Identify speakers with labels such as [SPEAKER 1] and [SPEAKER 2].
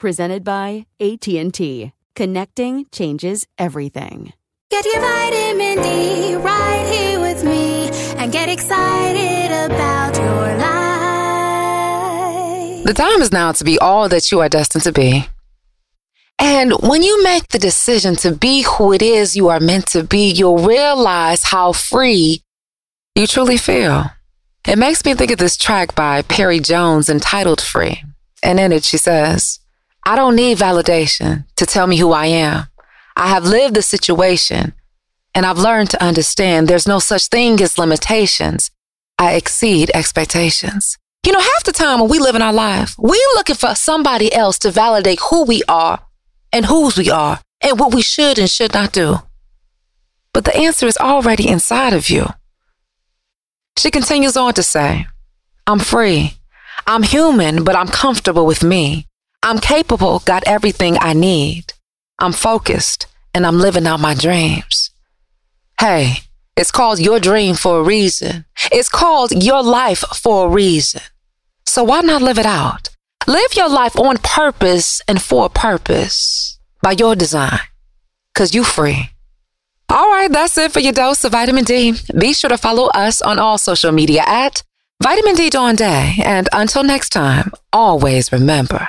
[SPEAKER 1] presented by AT&T. Connecting changes everything.
[SPEAKER 2] Get your vitamin D right here with me and get excited about your life.
[SPEAKER 3] The time is now to be all that you are destined to be. And when you make the decision to be who it is you are meant to be, you'll realize how free you truly feel. It makes me think of this track by Perri Jones entitled Free. And in it, she says, I don't need validation to tell me who I am. I have lived the situation and I've learned to understand there's no such thing as limitations. I exceed expectations. You know, half the time when we live in our life, we're looking for somebody else to validate who we are and whose we are and what we should and should not do. But the answer is already inside of you. She continues on to say, I'm free. I'm human, but I'm comfortable with me. I'm capable, got everything I need. I'm focused, and I'm living out my dreams. Hey, it's called your dream for a reason. It's called your life for a reason. So why not live it out? Live your life on purpose and for a purpose by your design. Cause you free. All right, that's it for your dose of vitamin D. Be sure to follow us on all social media at Vitamin D Dawn Day. And until next time, always remember